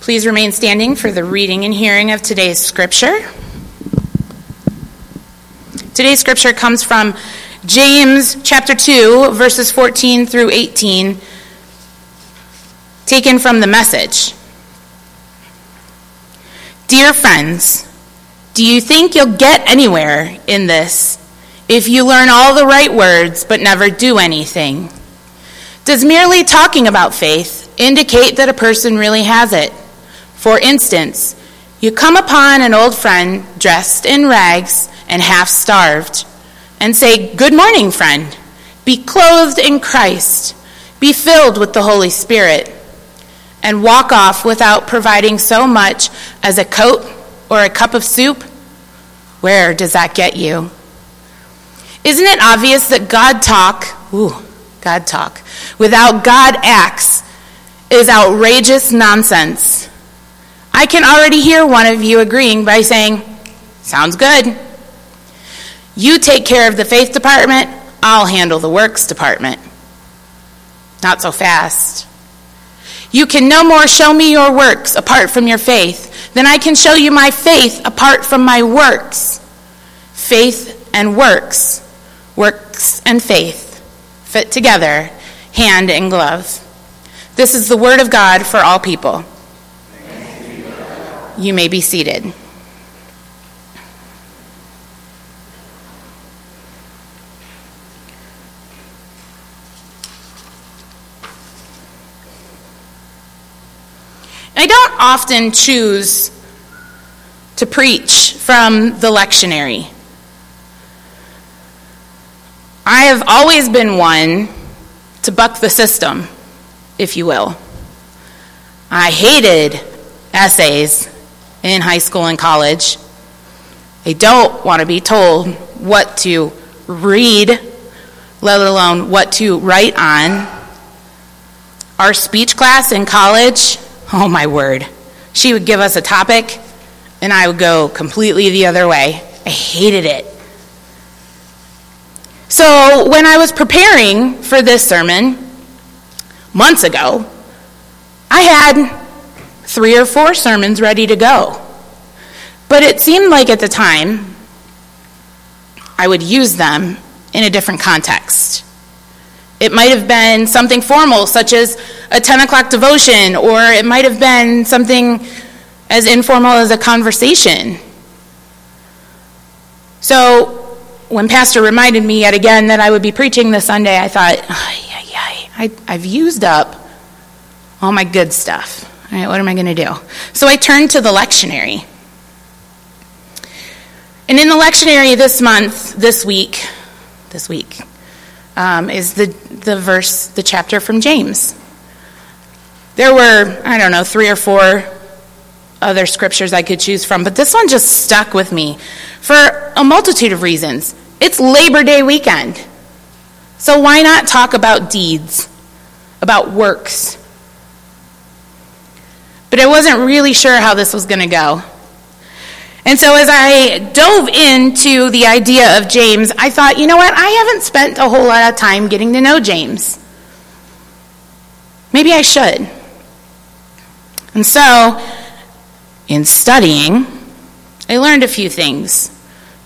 Please remain standing for the reading and hearing of today's scripture. Today's scripture comes from James chapter 2, verses 14 through 18, taken from the message. Dear friends, do you think you'll get anywhere in this if you learn all the right words but never do anything? Does merely talking about faith indicate that a person really has it? For instance, you come upon an old friend dressed in rags and half starved, and say, Good morning, friend. Be clothed in Christ. Be filled with the Holy Spirit. And walk off without providing so much as a coat or a cup of soup? Where does that get you? Isn't it obvious that God talk, ooh, God talk, without God acts is outrageous nonsense? I can already hear one of you agreeing by saying, Sounds good. You take care of the faith department, I'll handle the works department. Not so fast. You can no more show me your works apart from your faith than I can show you my faith apart from my works. Faith and works, works and faith fit together, hand in glove. This is the word of God for all people. You may be seated. I don't often choose to preach from the lectionary. I have always been one to buck the system, if you will. I hated essays in high school and college. I don't want to be told what to read, let alone what to write on. Our speech class in college, oh my word, she would give us a topic and I would go completely the other way. I hated it. So when I was preparing for this sermon months ago, I had three or four sermons ready to go. But it seemed like at the time I would use them in a different context. It might have been something formal, such as a 10 o'clock devotion, or it might have been something as informal as a conversation. So, when Pastor reminded me yet again that I would be preaching this Sunday, I thought, I, I've used up all my good stuff. All right, what am I going to do? So I turned to the lectionary. And in the lectionary this month, this week, this week, um, is the, the verse, the chapter from James. There were, I don't know, three or four other scriptures I could choose from, but this one just stuck with me for a multitude of reasons. It's Labor Day weekend. So why not talk about deeds, about works? But I wasn't really sure how this was going to go. And so as I dove into the idea of James, I thought, you know what? I haven't spent a whole lot of time getting to know James. Maybe I should. And so, in studying, I learned a few things.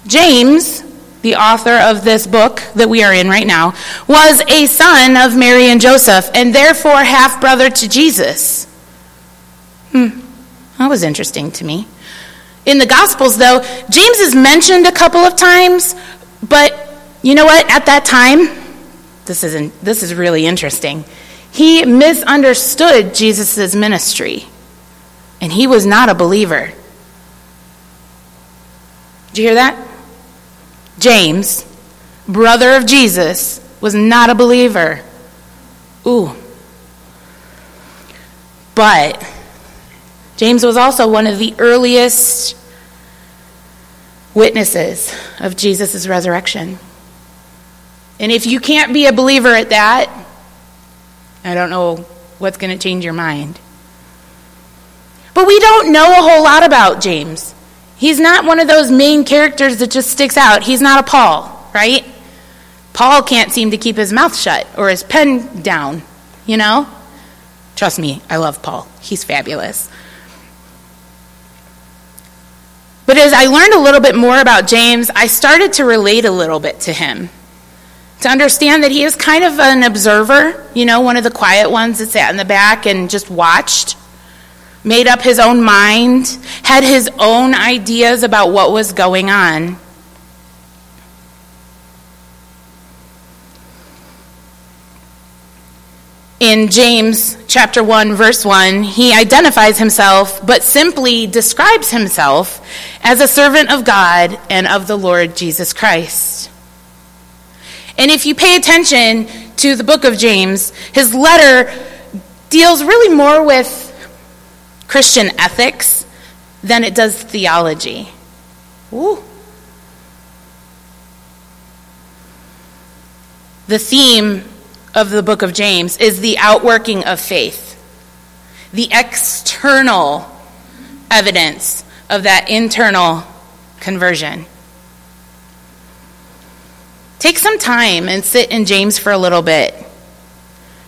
James, the author of this book that we are in right now, was a son of Mary and Joseph, and therefore half brother to Jesus. Hmm, that was interesting to me. In the Gospels, though, James is mentioned a couple of times, but you know what? At that time, this, isn't, this is really interesting. He misunderstood Jesus' ministry, and he was not a believer. Did you hear that? James, brother of Jesus, was not a believer. Ooh. But James was also one of the earliest witnesses of Jesus' resurrection. And if you can't be a believer at that, I don't know what's going to change your mind. But we don't know a whole lot about James. He's not one of those main characters that just sticks out. He's not a Paul, right? Paul can't seem to keep his mouth shut or his pen down, you know? Trust me, I love Paul. He's fabulous. But as I learned a little bit more about James, I started to relate a little bit to him. To understand that he was kind of an observer, you know, one of the quiet ones that sat in the back and just watched, made up his own mind, had his own ideas about what was going on. In James chapter 1 verse 1, he identifies himself but simply describes himself as a servant of God and of the Lord Jesus Christ. And if you pay attention to the book of James, his letter deals really more with Christian ethics than it does theology. Ooh. The theme of the book of James is the outworking of faith, the external evidence of that internal conversion. Take some time and sit in James for a little bit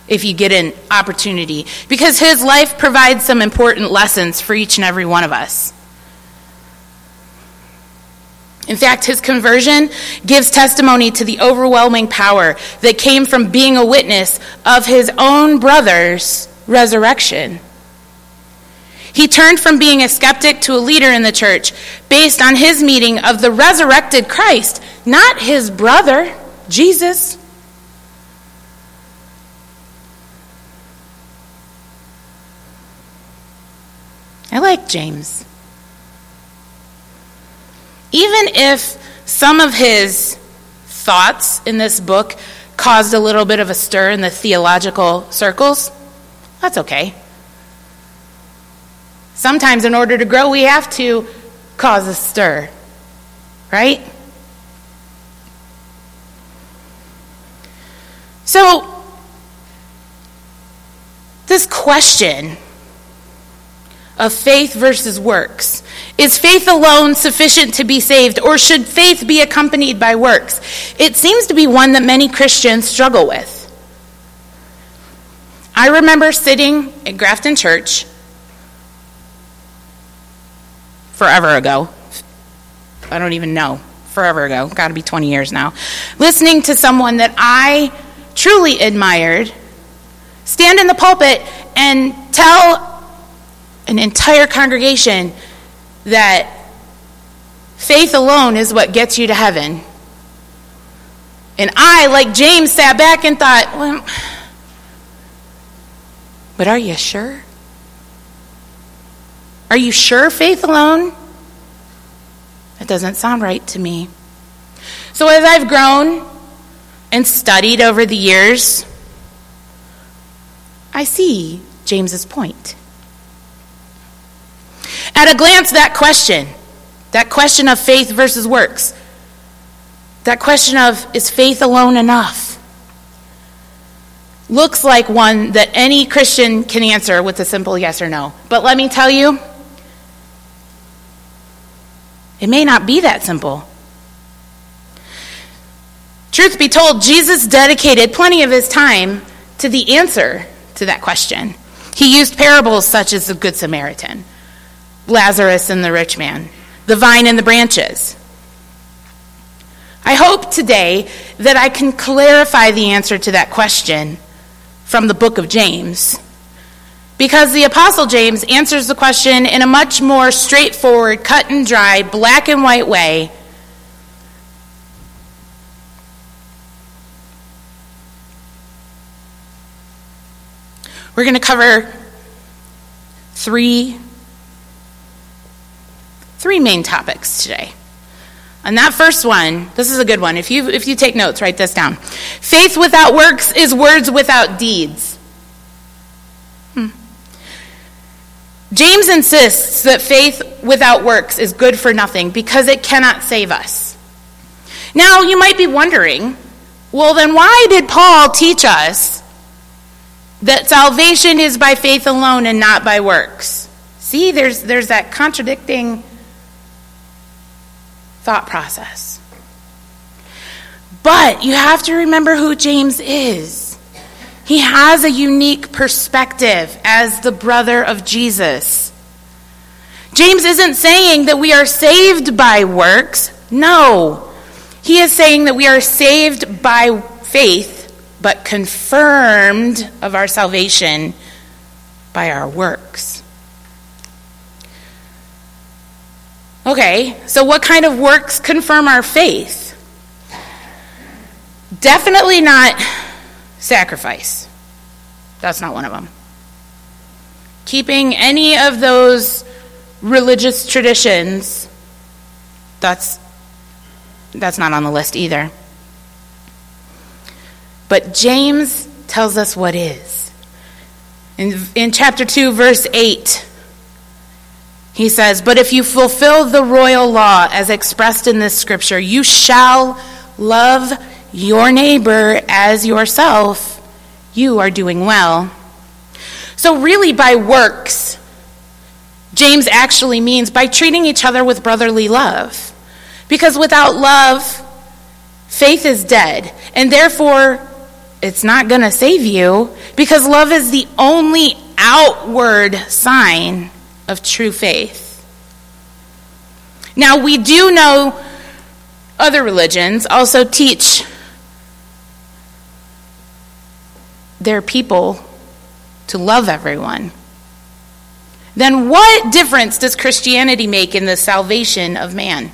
if you get an opportunity, because his life provides some important lessons for each and every one of us. In fact, his conversion gives testimony to the overwhelming power that came from being a witness of his own brother's resurrection. He turned from being a skeptic to a leader in the church based on his meeting of the resurrected Christ, not his brother, Jesus. I like James even if some of his thoughts in this book caused a little bit of a stir in the theological circles, that's okay. Sometimes, in order to grow, we have to cause a stir, right? So, this question of faith versus works is faith alone sufficient to be saved, or should faith be accompanied by works? It seems to be one that many Christians struggle with. I remember sitting at Grafton Church forever ago. I don't even know. Forever ago. Got to be 20 years now. Listening to someone that I truly admired stand in the pulpit and tell an entire congregation that faith alone is what gets you to heaven. And I, like James, sat back and thought, well, but are you sure? Are you sure faith alone? That doesn't sound right to me. So as I've grown and studied over the years, I see James's point. At a glance, that question, that question of faith versus works, that question of is faith alone enough, looks like one that any Christian can answer with a simple yes or no. But let me tell you, it may not be that simple. Truth be told, Jesus dedicated plenty of his time to the answer to that question. He used parables such as the Good Samaritan Lazarus and the rich man, the vine and the branches. I hope today that I can clarify the answer to that question from the book of James. Because the Apostle James answers the question in a much more straightforward, cut and dry, black and white way. We're going to cover three three main topics today. And that first one, this is a good one. If you, if you take notes, write this down. Faith without works is words without deeds. Hmm. James insists that faith without works is good for nothing because it cannot save us. Now, you might be wondering well, then why did Paul teach us that salvation is by faith alone and not by works? See, there's, there's that contradicting thought process. But you have to remember who James is. He has a unique perspective as the brother of Jesus. James isn't saying that we are saved by works. No. He is saying that we are saved by faith, but confirmed of our salvation by our works. Okay, so what kind of works confirm our faith? Definitely not sacrifice. That's not one of them. Keeping any of those religious traditions, that's, that's not on the list either. But James tells us what is. In, in chapter 2, verse 8, he says, But if you fulfill the royal law as expressed in this scripture, you shall love your neighbor as yourself, you are doing well. So, really, by works, James actually means by treating each other with brotherly love. Because without love, faith is dead. And therefore, it's not going to save you because love is the only outward sign of true faith. Now, we do know other religions also teach their people to love everyone. Then what difference does Christianity make in the salvation of man?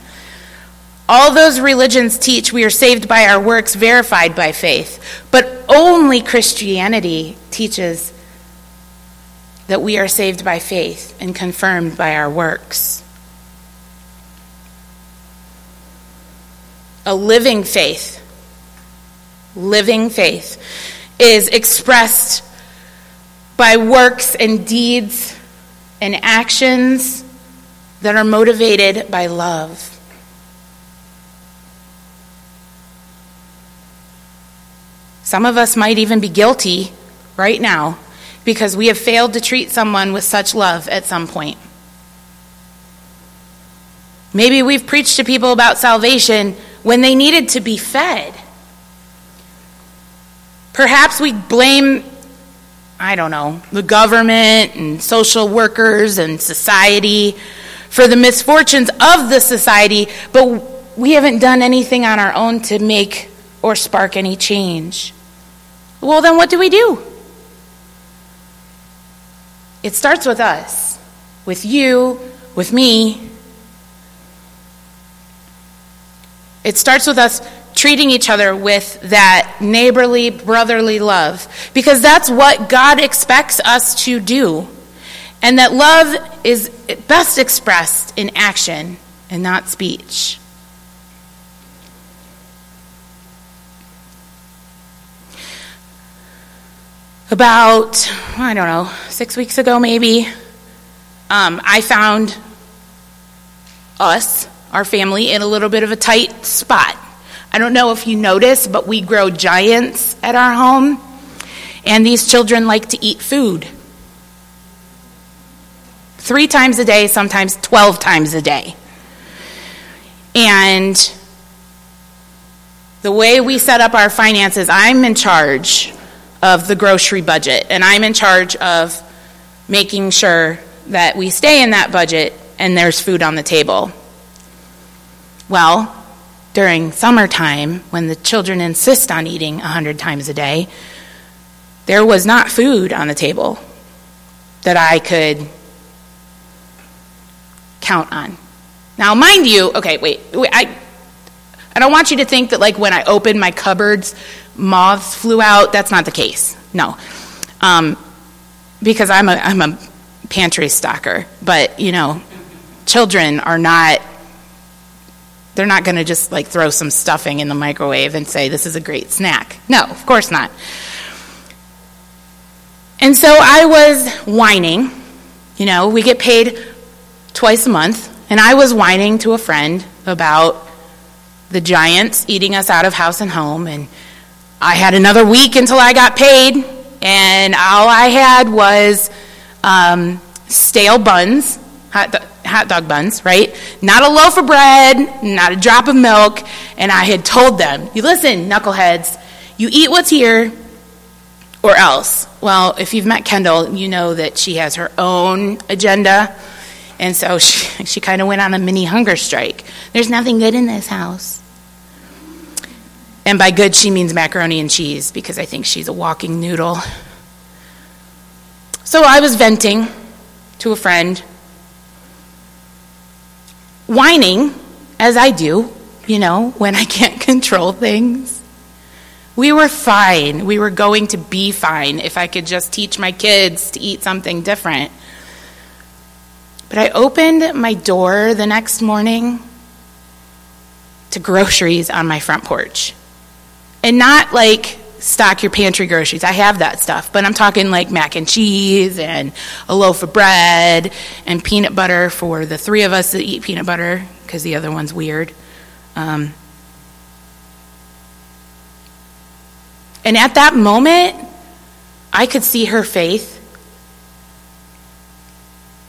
All those religions teach we are saved by our works verified by faith, but only Christianity teaches that we are saved by faith and confirmed by our works. A living faith, living faith is expressed by works and deeds and actions that are motivated by love. Some of us might even be guilty right now because we have failed to treat someone with such love at some point. Maybe we've preached to people about salvation when they needed to be fed. Perhaps we blame, I don't know, the government and social workers and society for the misfortunes of the society, but we haven't done anything on our own to make or spark any change. Well, then what do we do? It starts with us, with you, with me. It starts with us treating each other with that neighborly, brotherly love. Because that's what God expects us to do. And that love is best expressed in action and not speech. About, I don't know, six weeks ago maybe, um, I found us, our family, in a little bit of a tight spot. I don't know if you notice, but we grow giants at our home, and these children like to eat food. Three times a day, sometimes 12 times a day. And the way we set up our finances, I'm in charge of the grocery budget, and I'm in charge of making sure that we stay in that budget and there's food on the table. Well, during summertime, when the children insist on eating 100 times a day, there was not food on the table that I could count on. Now, mind you, okay, wait, wait I, I don't want you to think that, like, when I opened my cupboards, moths flew out. That's not the case. No. Um, because I'm a, I'm a pantry stocker. But, you know, children are not they're not going to just like throw some stuffing in the microwave and say, this is a great snack. No, of course not. And so I was whining. You know, we get paid twice a month. And I was whining to a friend about the giants eating us out of house and home. And I had another week until I got paid. And all I had was um, stale buns, hot, hot dog buns, right? Not a loaf of bread, not a drop of milk. And I had told them, you listen, knuckleheads, you eat what's here or else. Well, if you've met Kendall, you know that she has her own agenda And so she, she kind of went on a mini hunger strike. There's nothing good in this house. And by good, she means macaroni and cheese because I think she's a walking noodle. So I was venting to a friend, whining, as I do, you know, when I can't control things. We were fine. We were going to be fine if I could just teach my kids to eat something different. But I opened my door the next morning to groceries on my front porch. And not like stock your pantry groceries. I have that stuff, but I'm talking like mac and cheese and a loaf of bread and peanut butter for the three of us that eat peanut butter because the other one's weird. Um, and at that moment, I could see her faith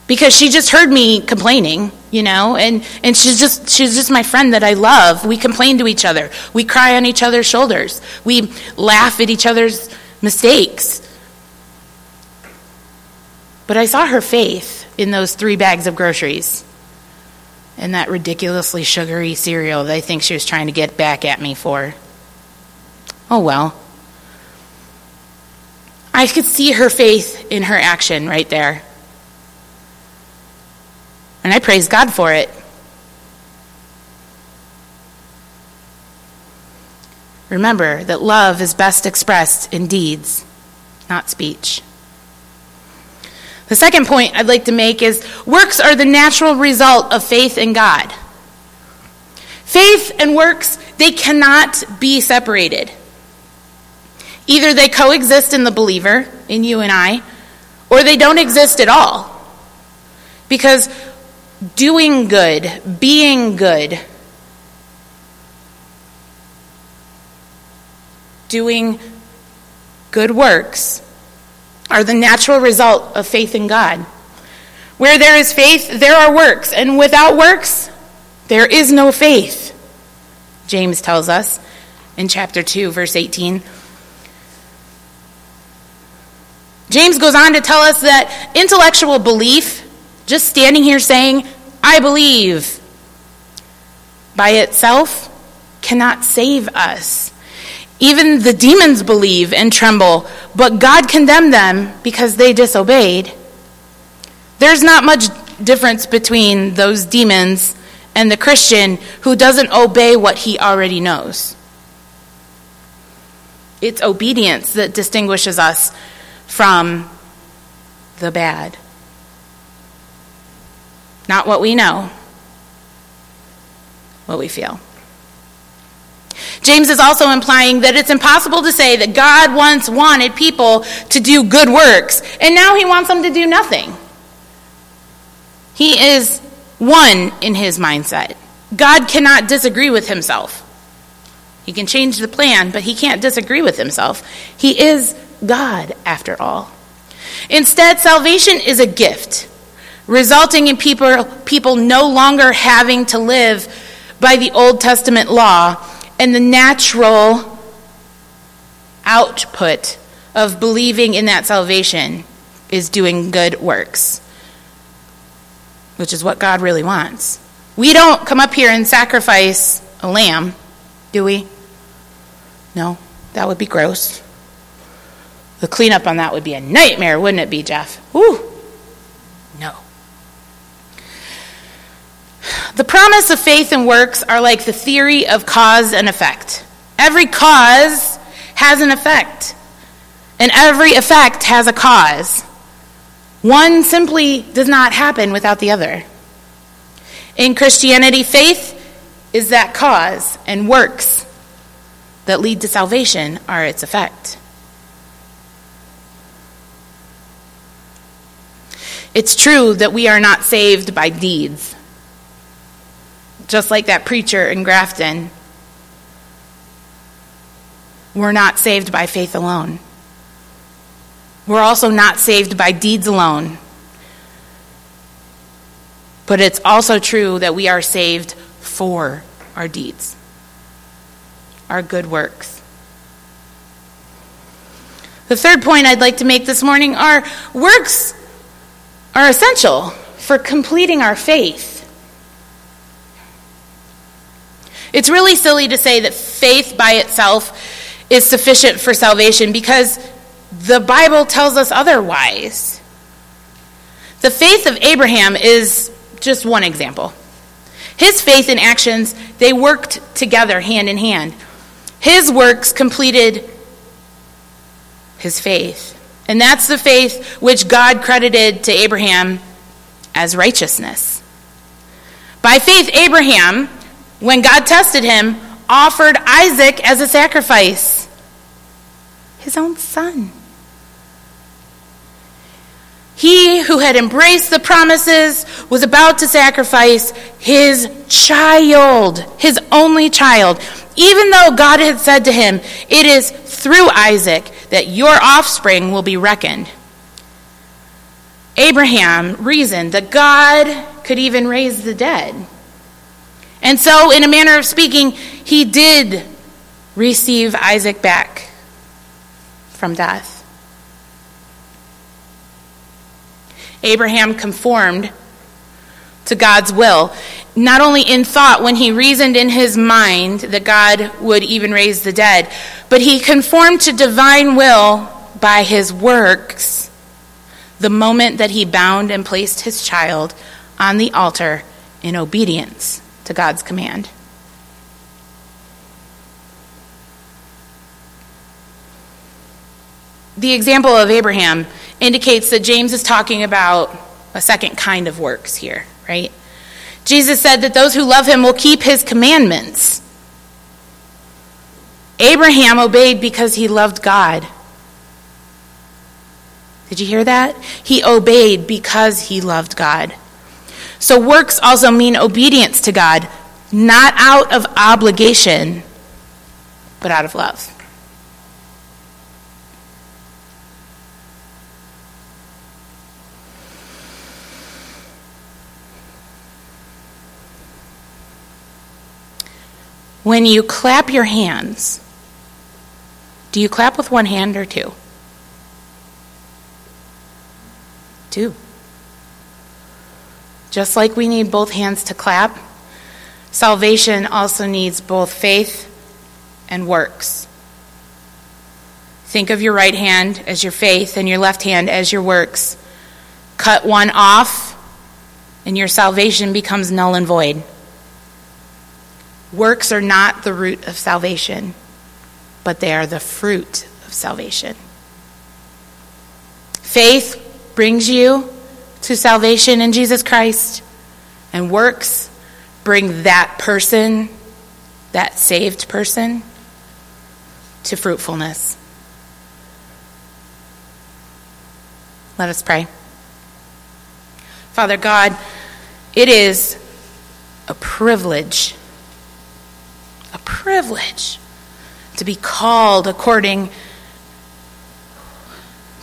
because she just heard me complaining you know and and she's just she's just my friend that i love. We complain to each other. We cry on each other's shoulders. We laugh at each other's mistakes. But i saw her faith in those three bags of groceries and that ridiculously sugary cereal that i think she was trying to get back at me for. Oh well. I could see her faith in her action right there and I praise God for it. Remember that love is best expressed in deeds, not speech. The second point I'd like to make is works are the natural result of faith in God. Faith and works, they cannot be separated. Either they coexist in the believer, in you and I, or they don't exist at all. Because doing good, being good, doing good works are the natural result of faith in God. Where there is faith, there are works, and without works, there is no faith. James tells us in chapter 2, verse 18. James goes on to tell us that intellectual belief just standing here saying, I believe, by itself cannot save us. Even the demons believe and tremble, but God condemned them because they disobeyed. There's not much difference between those demons and the Christian who doesn't obey what he already knows. It's obedience that distinguishes us from the bad not what we know, what we feel. James is also implying that it's impossible to say that God once wanted people to do good works, and now he wants them to do nothing. He is one in his mindset. God cannot disagree with himself. He can change the plan, but he can't disagree with himself. He is God, after all. Instead, salvation is a gift resulting in people, people no longer having to live by the Old Testament law and the natural output of believing in that salvation is doing good works, which is what God really wants. We don't come up here and sacrifice a lamb, do we? No, that would be gross. The cleanup on that would be a nightmare, wouldn't it be, Jeff? Whew. No. The promise of faith and works are like the theory of cause and effect. Every cause has an effect, and every effect has a cause. One simply does not happen without the other. In Christianity, faith is that cause, and works that lead to salvation are its effect. It's true that we are not saved by deeds just like that preacher in Grafton, we're not saved by faith alone. We're also not saved by deeds alone. But it's also true that we are saved for our deeds, our good works. The third point I'd like to make this morning are works are essential for completing our faith. It's really silly to say that faith by itself is sufficient for salvation because the Bible tells us otherwise. The faith of Abraham is just one example. His faith and actions, they worked together hand in hand. His works completed his faith. And that's the faith which God credited to Abraham as righteousness. By faith, Abraham, when God tested him, offered Isaac as a sacrifice, his own son. He who had embraced the promises was about to sacrifice his child, his only child, even though God had said to him, It is through Isaac that your offspring will be reckoned. Abraham reasoned that God could even raise the dead. And so, in a manner of speaking, he did receive Isaac back from death. Abraham conformed to God's will, not only in thought when he reasoned in his mind that God would even raise the dead, but he conformed to divine will by his works the moment that he bound and placed his child on the altar in obedience to God's command. The example of Abraham indicates that James is talking about a second kind of works here, right? Jesus said that those who love him will keep his commandments. Abraham obeyed because he loved God. Did you hear that? He obeyed because he loved God. So works also mean obedience to God, not out of obligation, but out of love. When you clap your hands, do you clap with one hand or two? Two. Just like we need both hands to clap, salvation also needs both faith and works. Think of your right hand as your faith and your left hand as your works. Cut one off, and your salvation becomes null and void. Works are not the root of salvation, but they are the fruit of salvation. Faith brings you to salvation in Jesus Christ, and works bring that person, that saved person, to fruitfulness. Let us pray. Father God, it is a privilege a privilege to be called according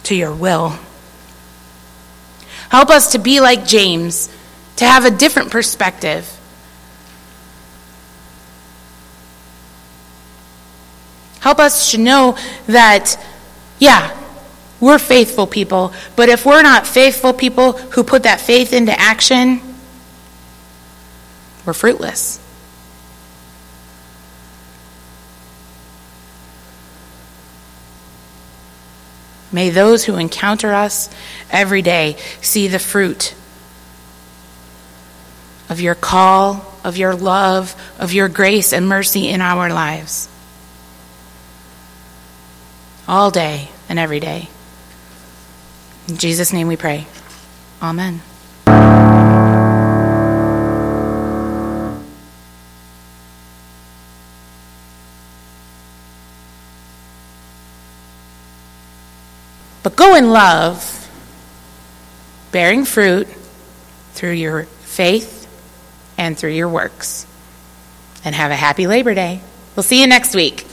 to your will. Help us to be like James, to have a different perspective. Help us to know that, yeah, we're faithful people, but if we're not faithful people who put that faith into action, we're fruitless. May those who encounter us every day see the fruit of your call, of your love, of your grace and mercy in our lives. All day and every day. In Jesus' name we pray. Amen. But go in love, bearing fruit through your faith and through your works. And have a happy Labor Day. We'll see you next week.